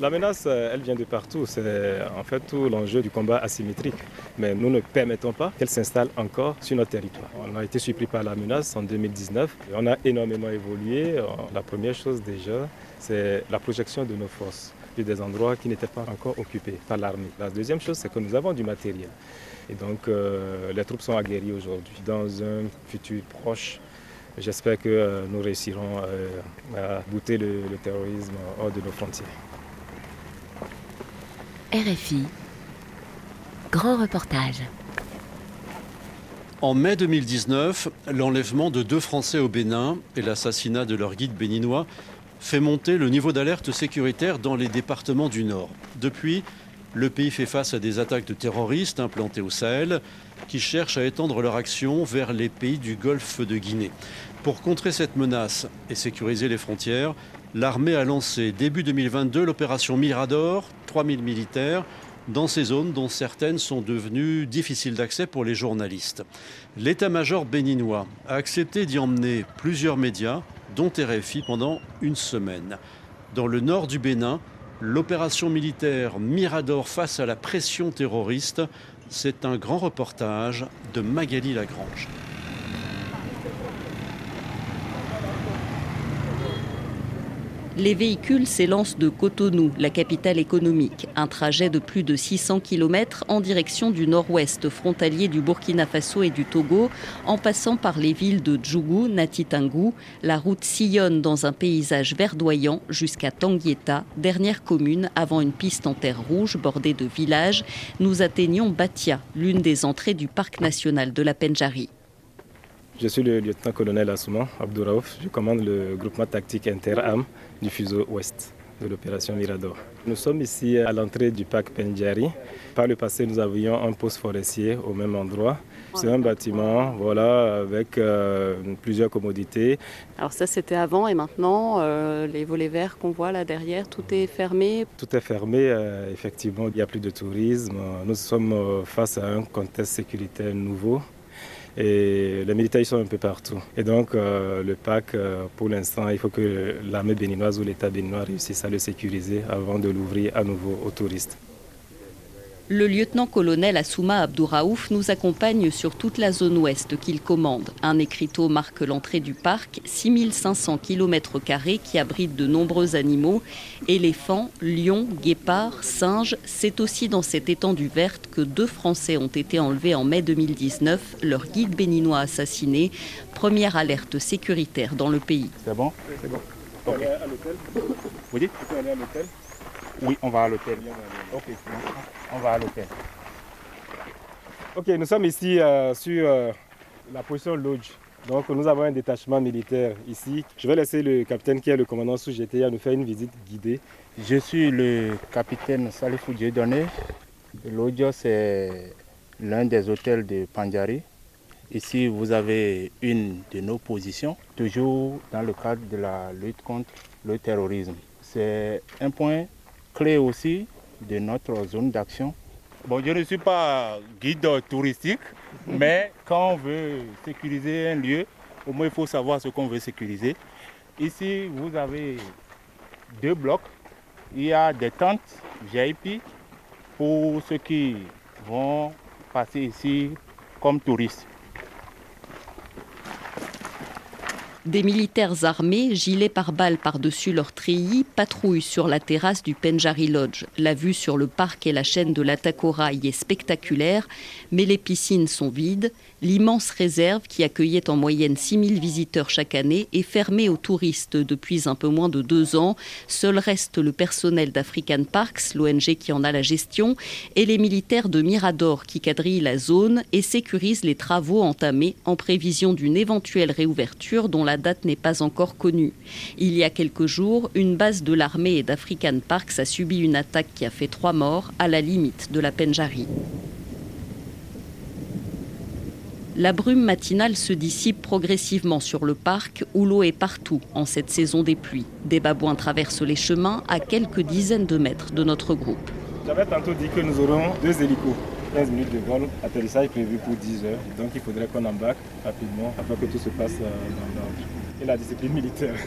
La menace, elle vient de partout. C'est en fait tout l'enjeu du combat asymétrique. Mais nous ne permettons pas qu'elle s'installe encore sur notre territoire. On a été surpris par la menace en 2019. On a énormément évolué. La première chose déjà, c'est la projection de nos forces sur des endroits qui n'étaient pas encore occupés par l'armée. La deuxième chose, c'est que nous avons du matériel. Et donc, euh, les troupes sont aguerries aujourd'hui. Dans un futur proche, j'espère que euh, nous réussirons euh, à bouter le terrorisme hors de nos frontières. RFI, grand reportage. En mai 2019, l'enlèvement de deux Français au Bénin et l'assassinat de leur guide béninois fait monter le niveau d'alerte sécuritaire dans les départements du Nord. Depuis, le pays fait face à des attaques de terroristes implantés au Sahel qui cherchent à étendre leur action vers les pays du Golfe de Guinée. Pour contrer cette menace et sécuriser les frontières, l'armée a lancé début 2022 l'opération Mirador, 3000 militaires, dans ces zones dont certaines sont devenues difficiles d'accès pour les journalistes. L'état-major béninois a accepté d'y emmener plusieurs médias dont RFI pendant une semaine. Dans le nord du Bénin, l'opération militaire Mirador face à la pression terroriste, c'est un grand reportage de Magali Lagrange. Les véhicules s'élancent de Cotonou, la capitale économique. Un trajet de plus de 600 km en direction du nord-ouest, frontalier du Burkina Faso et du Togo, en passant par les villes de Djougou, Natitingou. La route sillonne dans un paysage verdoyant jusqu'à Tanguieta, dernière commune avant une piste en terre rouge bordée de villages. Nous atteignons Batia, l'une des entrées du parc national de la Penjari. Je suis le lieutenant-colonel Assouman Abdouraouf. Je commande le groupement tactique Inter-Am du fuseau ouest de l'opération Mirador. Nous sommes ici à l'entrée du parc Pendjari. Par le passé, nous avions un poste forestier au même endroit. C'est un bâtiment voilà, avec euh, plusieurs commodités. Alors ça, c'était avant et maintenant, euh, les volets verts qu'on voit là derrière, tout est fermé Tout est fermé, euh, effectivement, il n'y a plus de tourisme. Nous sommes face à un contexte sécuritaire nouveau et les militaires sont un peu partout. Et donc euh, le parc, euh, pour l'instant, il faut que l'armée béninoise ou l'État béninois réussisse à le sécuriser avant de l'ouvrir à nouveau aux touristes. Le lieutenant-colonel Assouma Abdouraouf nous accompagne sur toute la zone ouest qu'il commande. Un écriteau marque l'entrée du parc, 6500 km qui abrite de nombreux animaux. Éléphants, lions, guépards, singes. C'est aussi dans cette étendue verte que deux Français ont été enlevés en mai 2019, leur guide béninois assassiné. Première alerte sécuritaire dans le pays. C'est bon? C'est bon. Ok. aller à l'hôtel Vous dites? On peut aller à l'hôtel Oui, on va à l'hôtel. Ok, on va à l'hôtel. Ok, nous sommes ici euh, sur euh, la position Lodge. Donc nous avons un détachement militaire ici. Je vais laisser le capitaine qui est le commandant sous GTA nous faire une visite guidée. Je suis le capitaine Salifou Dieudonné. L'Audio, c'est l'un des hôtels de Pandjari. Ici, vous avez une de nos positions, toujours dans le cadre de la lutte contre le terrorisme. C'est un point clé aussi de notre zone d'action. Bon, je ne suis pas guide touristique, mais quand on veut sécuriser un lieu, au moins il faut savoir ce qu'on veut sécuriser. Ici, vous avez deux blocs. Il y a des tentes VIP pour ceux qui vont passer ici comme touristes. Des militaires armés, gilets pare-balles par-dessus leur treillis, patrouillent sur la terrasse du Penjari Lodge. La vue sur le parc et la chaîne de l'Atakora y est spectaculaire, mais les piscines sont vides. L'immense réserve, qui accueillait en moyenne 6000 visiteurs chaque année, est fermée aux touristes depuis un peu moins de deux ans. Seul reste le personnel d'African Parks, l'ONG qui en a la gestion, et les militaires de Mirador qui quadrillent la zone et sécurisent les travaux entamés en prévision d'une éventuelle réouverture dont la date n'est pas encore connue. Il y a quelques jours, une base de l'armée et d'African Parks a subi une attaque qui a fait trois morts à la limite de la Penjari. La brume matinale se dissipe progressivement sur le parc où l'eau est partout en cette saison des pluies. Des babouins traversent les chemins à quelques dizaines de mètres de notre groupe. J'avais tantôt dit que nous aurons deux hélicos. 15 minutes de vol, atterrissage prévu pour 10 heures. Donc il faudrait qu'on embarque rapidement afin que tout se passe euh, dans l'ordre. Et la discipline militaire.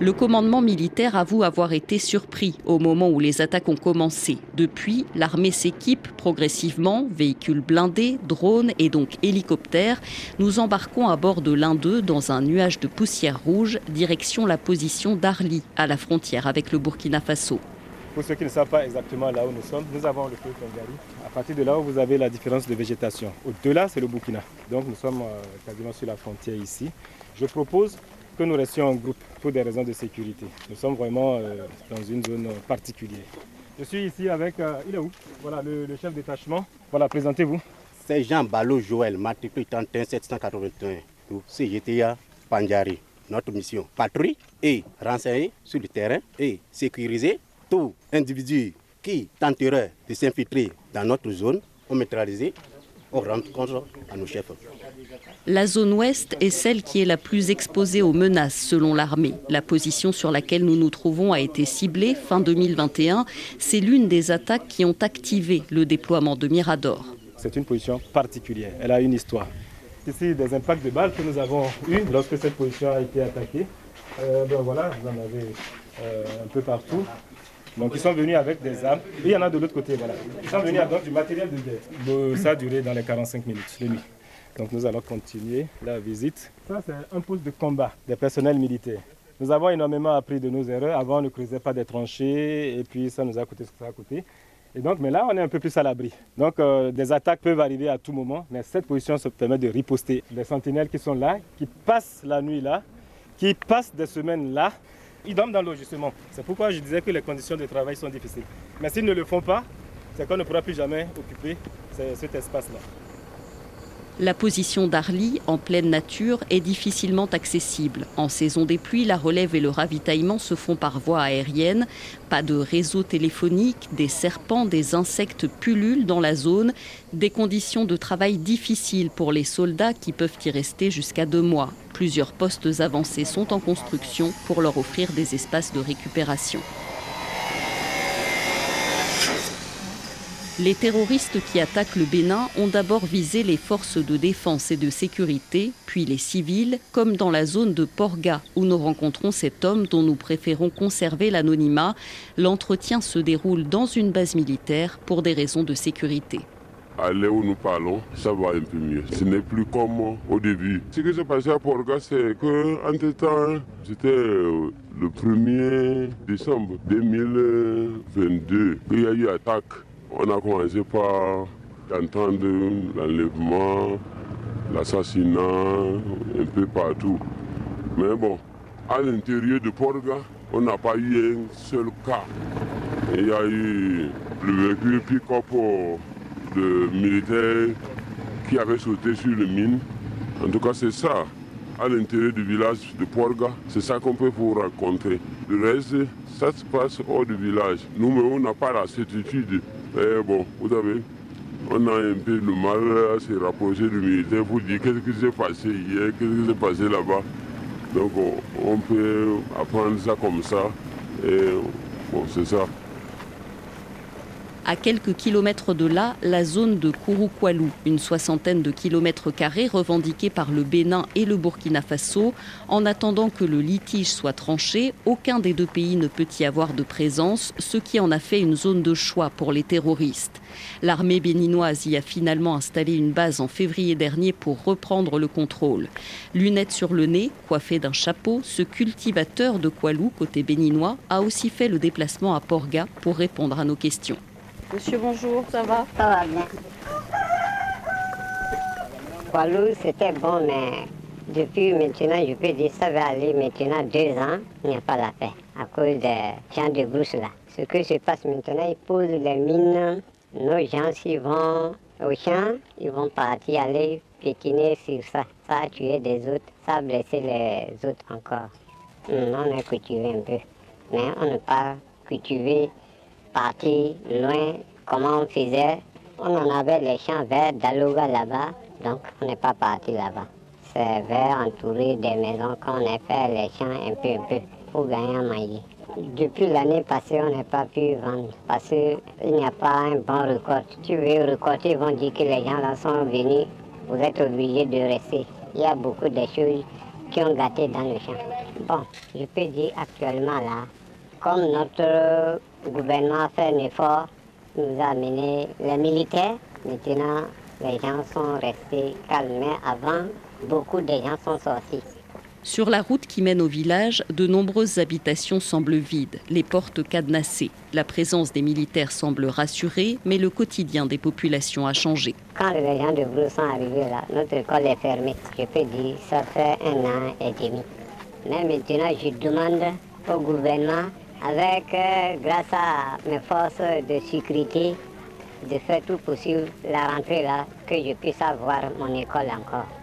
Le commandement militaire avoue avoir été surpris au moment où les attaques ont commencé. Depuis, l'armée s'équipe progressivement, véhicules blindés, drones et donc hélicoptères. Nous embarquons à bord de l'un d'eux dans un nuage de poussière rouge, direction la position d'Arli, à la frontière avec le Burkina Faso. Pour ceux qui ne savent pas exactement là où nous sommes, nous avons le feu Kangari. À partir de là où vous avez la différence de végétation. Au-delà, c'est le Burkina. Donc nous sommes euh, quasiment sur la frontière ici. Je propose que nous restions en groupe pour des raisons de sécurité. Nous sommes vraiment euh, dans une zone particulière. Je suis ici avec, euh, il est où Voilà, le, chef détachement. Voilà, présentez-vous. C'est Jean Ballot Joël, matricule 31 781. CGTA Panjari. Notre mission, patrouille et renseigner sur le terrain et sécuriser tout individu qui tenterait de s'infiltrer dans notre zone, on neutraliser, on rentre compte à nos chefs. La zone ouest est celle qui est la plus exposée aux menaces selon l'armée. La position sur laquelle nous nous trouvons a été ciblée fin 2021. C'est l'une des attaques qui ont activé le déploiement de Mirador. C'est une position particulière, elle a une histoire. Ici, des impacts de balles que nous avons eus lorsque cette position a été attaquée. Euh, ben voilà, vous en avez euh, un peu partout. Donc ils sont venus avec des armes. Et il y en a de l'autre côté, voilà. Ils sont venus avec du matériel de guerre. Ça a duré dans les 45 minutes de nuit. Donc nous allons continuer la visite. Ça, c'est un poste de combat des personnels militaires. Nous avons énormément appris de nos erreurs. Avant, on ne creusait pas des tranchées et puis ça nous a coûté ce que ça a coûté. Et donc, mais là, on est un peu plus à l'abri. Donc, euh, des attaques peuvent arriver à tout moment, mais cette position se permet de riposter. Les sentinelles qui sont là, qui passent la nuit là, qui passent des semaines là, ils dorment dans l'eau justement. C'est pourquoi je disais que les conditions de travail sont difficiles. Mais s'ils ne le font pas, c'est qu'on ne pourra plus jamais occuper cet espace-là. La position d'Arly, en pleine nature, est difficilement accessible. En saison des pluies, la relève et le ravitaillement se font par voie aérienne. Pas de réseau téléphonique, des serpents, des insectes pullulent dans la zone. Des conditions de travail difficiles pour les soldats qui peuvent y rester jusqu'à deux mois. Plusieurs postes avancés sont en construction pour leur offrir des espaces de récupération. Les terroristes qui attaquent le Bénin ont d'abord visé les forces de défense et de sécurité, puis les civils, comme dans la zone de Porga, où nous rencontrons cet homme dont nous préférons conserver l'anonymat. L'entretien se déroule dans une base militaire pour des raisons de sécurité. L'heure où nous parlons, ça va un peu mieux. Ce n'est plus comme au début. Ce qui s'est passé à Porga, c'est que, temps c'était euh, le 1er décembre 2022, il y a eu attaque on a commencé par entendre l'enlèvement, l'assassinat, un peu partout. Mais bon, à l'intérieur de Porga, on n'a pas eu un seul cas. Il y a eu le véhicule pick-up de militaires qui avait sauté sur le mine. En tout cas, c'est ça. À l'intérieur du village de Porga, c'est ça qu'on peut vous raconter. Le reste, ça se passe hors du village. Nous, on n'a pas la certitude eh bon, vous savez, on a un peu le mal à se rapprocher du militaire pour dire qu'est-ce qui s'est passé hier, qu'est-ce qui s'est passé là-bas? Donc on, peut apprendre ça comme ça. Et bon, c'est ça. À quelques kilomètres de là, la zone de Kouroukwalou, une soixantaine de kilomètres carrés revendiquée par le Bénin et le Burkina Faso. En attendant que le litige soit tranché, aucun des deux pays ne peut y avoir de présence, ce qui en a fait une zone de choix pour les terroristes. L'armée béninoise y a finalement installé une base en février dernier pour reprendre le contrôle. Lunettes sur le nez, coiffé d'un chapeau, ce cultivateur de Kwalou, côté béninois, a aussi fait le déplacement à Porga pour répondre à nos questions. Monsieur, bonjour, ça va? Ça va bien. Walou, c'était bon, mais depuis maintenant, je peux dire ça va aller maintenant deux ans, il n'y a pas la paix à cause des champs de brousse là. Ce que se passe maintenant, ils posent les mines. Nos gens, s'ils vont au champ, ils vont partir aller piétiner sur ça. Ça a tué des autres, ça a blessé les autres encore. On a cultivé un peu, mais on n'a pas cultivé parti loin, comment on faisait? On en avait les champs verts d'Alouga là-bas, donc on n'est pas parti là-bas. C'est vert entouré des maisons qu'on a fait les champs un peu un peu pour gagner un maïs. Depuis l'année passée, on n'a pas pu vendre parce qu'il n'y a pas un bon record. Tu veux recorder, ils vont dire que les gens là sont venus, vous êtes obligés de rester. Il y a beaucoup de choses qui ont gâté dans le champ. Bon, je peux dire actuellement là, comme notre gouvernement a fait un effort, nous a amené les militaires, maintenant les gens sont restés calmes. Avant, beaucoup de gens sont sortis. Sur la route qui mène au village, de nombreuses habitations semblent vides, les portes cadenassées. La présence des militaires semble rassurée, mais le quotidien des populations a changé. Quand les gens de Brou sont arrivés là, notre école est fermée. Je peux dire, ça fait un an et demi. Mais maintenant, je demande au gouvernement, avec, euh, grâce à mes forces de sécurité, de faire tout possible la rentrée là, que je puisse avoir mon école encore.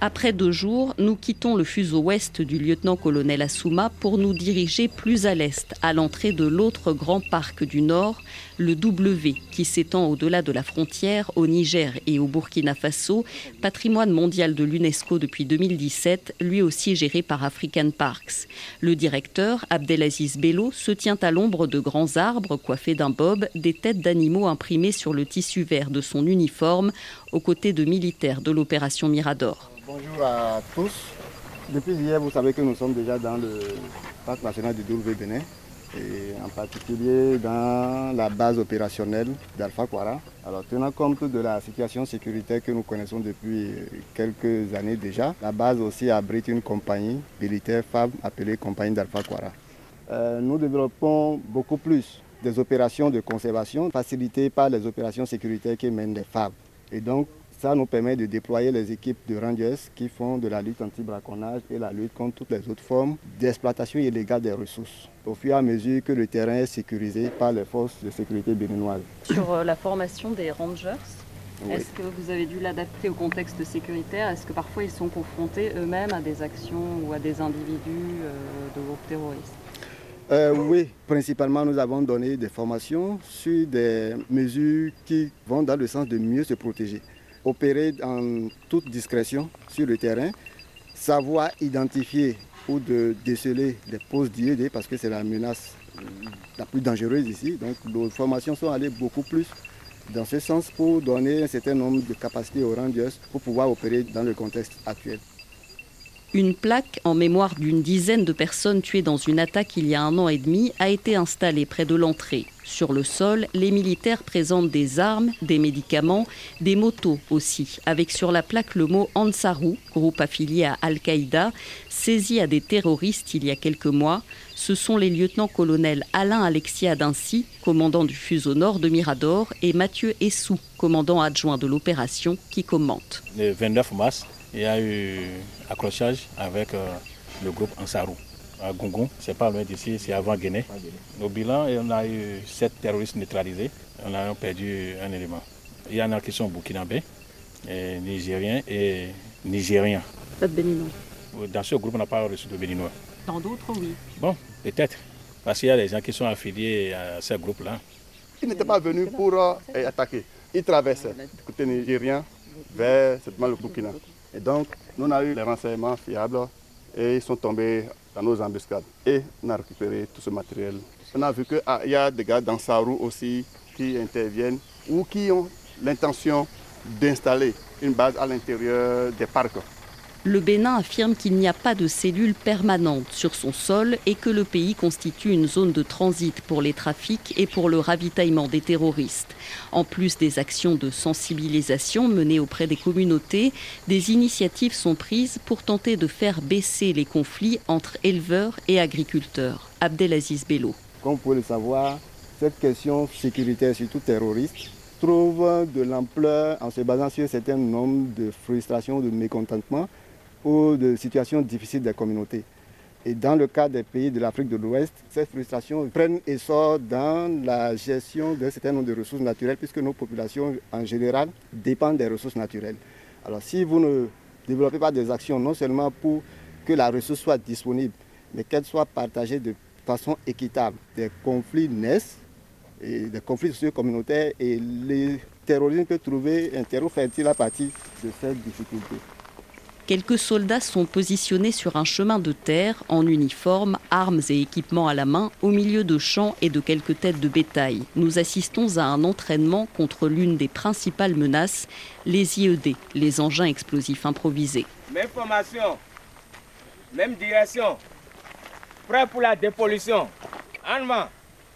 Après deux jours, nous quittons le fuseau ouest du lieutenant-colonel Assouma pour nous diriger plus à l'est, à l'entrée de l'autre grand parc du nord, le W, qui s'étend au-delà de la frontière au Niger et au Burkina Faso, patrimoine mondial de l'UNESCO depuis 2017, lui aussi géré par African Parks. Le directeur, Abdelaziz Bello, se tient à l'ombre de grands arbres coiffés d'un bob, des têtes d'animaux imprimées sur le tissu vert de son uniforme, aux côtés de militaires de l'opération Mirador. Bonjour à tous. Depuis hier, vous savez que nous sommes déjà dans le parc national du Doulvé Bénin et en particulier dans la base opérationnelle d'Alpha Quara. Alors, tenant compte de la situation sécuritaire que nous connaissons depuis quelques années déjà, la base aussi abrite une compagnie militaire FAB appelée Compagnie d'Alpha Quara. Euh, nous développons beaucoup plus des opérations de conservation facilitées par les opérations sécuritaires que mènent les FAB. Et donc, ça nous permet de déployer les équipes de rangers qui font de la lutte anti-braconnage et la lutte contre toutes les autres formes d'exploitation illégale des ressources, au fur et à mesure que le terrain est sécurisé par les forces de sécurité béninoises. Sur euh, la formation des rangers, est-ce que vous avez dû l'adapter au contexte sécuritaire? Est-ce que parfois ils sont confrontés eux-mêmes à des actions ou à des individus euh, de groupes terroristes? Euh, oui, principalement nous avons donné des formations sur des mesures qui vont dans le sens de mieux se protéger opérer en toute discrétion sur le terrain, savoir identifier ou de déceler les postes d'IED parce que c'est la menace la plus dangereuse ici. Donc nos formations sont allées beaucoup plus dans ce sens pour donner un certain nombre de capacités aux rangers pour pouvoir opérer dans le contexte actuel. Une plaque en mémoire d'une dizaine de personnes tuées dans une attaque il y a un an et demi a été installée près de l'entrée. Sur le sol, les militaires présentent des armes, des médicaments, des motos aussi, avec sur la plaque le mot Ansarou, groupe affilié à Al-Qaïda, saisi à des terroristes il y a quelques mois. Ce sont les lieutenants-colonels Alain Alexis Adinci, commandant du fuseau nord de Mirador, et Mathieu Essou, commandant adjoint de l'opération, qui commentent. Le 29 mars, il y a eu accrochage avec euh, le groupe Ansarou à Gongon. C'est pas loin d'ici, c'est avant Guinée. Au bilan, on a eu sept terroristes neutralisés. On a perdu un élément. Il y en a qui sont burkinabés, et nigériens et nigériens. Pas de béninois. Dans ce groupe, on n'a pas reçu de béninois. Dans d'autres, oui. Bon, peut-être. Parce qu'il y a des gens qui sont affiliés à ce groupe-là. Ils n'étaient pas venus pour euh, attaquer. Ils traversaient côté nigérien vers le Burkina. Et donc, nous avons eu les renseignements fiables et ils sont tombés dans nos embuscades. Et on a récupéré tout ce matériel. On a vu qu'il ah, y a des gars dans Sarou aussi qui interviennent ou qui ont l'intention d'installer une base à l'intérieur des parcs. Le Bénin affirme qu'il n'y a pas de cellules permanentes sur son sol et que le pays constitue une zone de transit pour les trafics et pour le ravitaillement des terroristes. En plus des actions de sensibilisation menées auprès des communautés, des initiatives sont prises pour tenter de faire baisser les conflits entre éleveurs et agriculteurs. Abdelaziz Bello. Comme vous pouvez le savoir, cette question sécuritaire, surtout terroriste, trouve de l'ampleur en se basant sur un certain nombre de frustrations, de mécontentements ou de situations difficiles des communautés. Et dans le cas des pays de l'Afrique de l'Ouest, ces frustrations prennent essor dans la gestion d'un certain nombre de ressources naturelles, puisque nos populations en général dépendent des ressources naturelles. Alors si vous ne développez pas des actions, non seulement pour que la ressource soit disponible, mais qu'elle soit partagée de façon équitable, des conflits naissent, des conflits socio-communautaires, et les terroristes peuvent trouver un terreau fertile à partir de cette difficulté. Quelques soldats sont positionnés sur un chemin de terre, en uniforme, armes et équipements à la main, au milieu de champs et de quelques têtes de bétail. Nous assistons à un entraînement contre l'une des principales menaces, les IED, les engins explosifs improvisés. Même formation, même direction, prêt pour la dépollution. En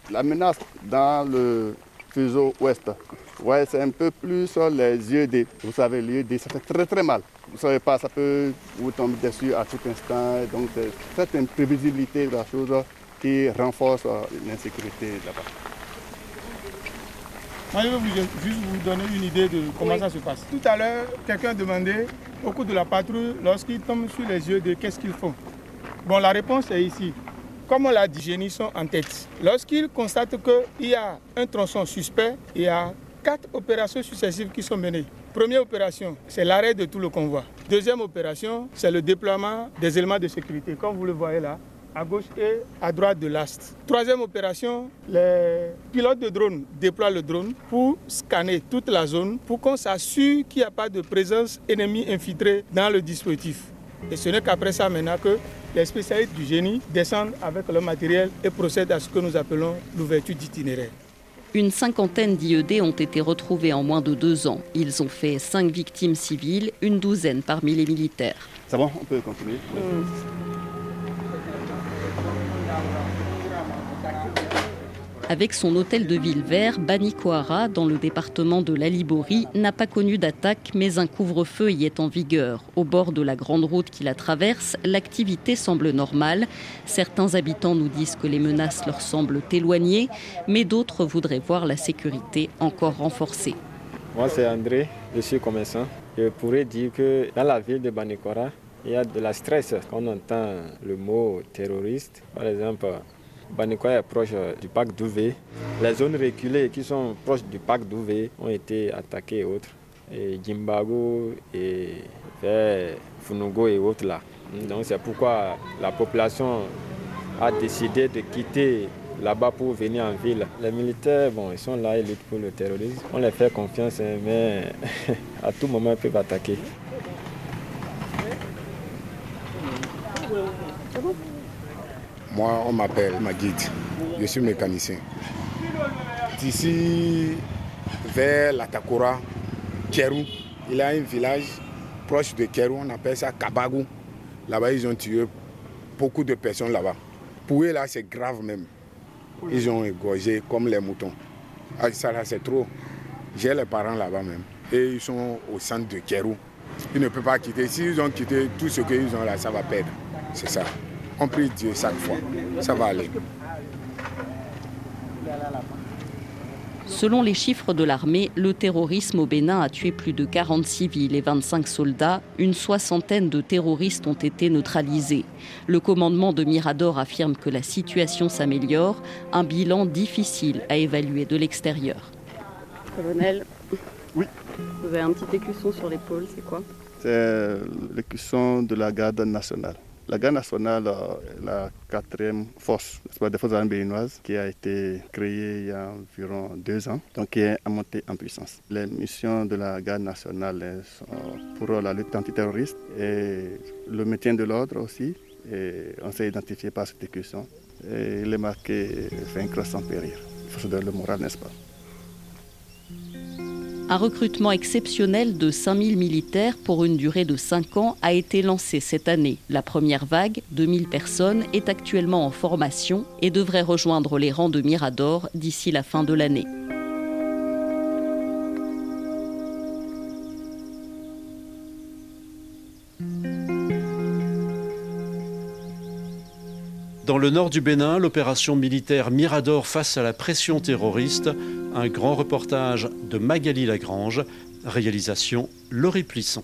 La menace dans le fuseau ouest, ouais, c'est un peu plus sur les IED. Vous savez, l'IED, ça fait très très mal vous ne savez pas, ça peut vous tomber dessus à tout instant. Donc, c'est cette imprévisibilité de la chose qui renforce euh, l'insécurité là-bas. Moi, je vais juste vous donner une idée de comment ça se passe. Tout à l'heure, quelqu'un demandait au cours de la patrouille, lorsqu'ils tombent sur les yeux, de qu'est-ce qu'ils font. Bon, la réponse est ici. Comme on l'a dit, génie sont en tête. Lorsqu'ils constatent qu'il y a un tronçon suspect, il y a quatre opérations successives qui sont menées. Première opération, c'est l'arrêt de tout le convoi. Deuxième opération, c'est le déploiement des éléments de sécurité, comme vous le voyez là, à gauche et à droite de l'ast. Troisième opération, les pilotes de drone déploient le drone pour scanner toute la zone pour qu'on s'assure qu'il n'y a pas de présence ennemie infiltrée dans le dispositif. Et ce n'est qu'après ça maintenant que les spécialistes du génie descendent avec leur matériel et procèdent à ce que nous appelons l'ouverture d'itinéraire. Une cinquantaine d'IED ont été retrouvés en moins de deux ans. Ils ont fait cinq victimes civiles, une douzaine parmi les militaires. Ça va, on peut continuer. Avec son hôtel de ville vert, Banikoara, dans le département de l'Alibori, n'a pas connu d'attaque, mais un couvre-feu y est en vigueur. Au bord de la grande route qui la traverse, l'activité semble normale. Certains habitants nous disent que les menaces leur semblent éloignées, mais d'autres voudraient voir la sécurité encore renforcée. Moi, c'est André, je suis commerçant. Je pourrais dire que dans la ville de Banikoara, il y a de la stress quand on entend le mot terroriste. Par exemple, Banikoya est proche du parc d'Ouvé. Les zones reculées qui sont proches du parc d'Ouvé ont été attaquées et autres. Et Jimbago et Funugo et autres là. Donc c'est pourquoi la population a décidé de quitter là-bas pour venir en ville. Les militaires, bon, ils sont là, ils luttent pour le terrorisme. On les fait confiance, hein, mais à tout moment, ils peuvent attaquer. Moi, on m'appelle Maguide. Je suis mécanicien. D'ici vers la Takora, Kerou, il y a un village proche de Kerou, on appelle ça Kabagou. Là-bas, ils ont tué beaucoup de personnes là-bas. Pour eux, là, c'est grave même. Ils ont égorgé comme les moutons. Ah, ça, là, c'est trop. J'ai les parents là-bas même. Et ils sont au centre de Kerou. Ils ne peuvent pas quitter. S'ils ont quitté tout ce qu'ils ont là, ça va perdre. C'est ça. On prie Dieu chaque fois. Ça va aller. Selon les chiffres de l'armée, le terrorisme au Bénin a tué plus de 40 civils et 25 soldats. Une soixantaine de terroristes ont été neutralisés. Le commandement de Mirador affirme que la situation s'améliore, un bilan difficile à évaluer de l'extérieur. Colonel, oui. vous avez un petit écusson sur l'épaule, c'est quoi? C'est l'écusson de la garde nationale. La garde nationale est la quatrième force des forces armées qui a été créée il y a environ deux ans, donc qui est montée en puissance. Les missions de la garde nationale sont pour la lutte antiterroriste et le maintien de l'ordre aussi. Et on s'est identifié par cette écusson. Et il est marqué vaincre sans périr. Il faut se donner le moral, n'est-ce pas? Un recrutement exceptionnel de 5000 militaires pour une durée de 5 ans a été lancé cette année. La première vague, 2000 personnes, est actuellement en formation et devrait rejoindre les rangs de Mirador d'ici la fin de l'année. Dans le nord du Bénin, l'opération militaire Mirador face à la pression terroriste, un grand reportage de Magali Lagrange, réalisation Laurie Plisson.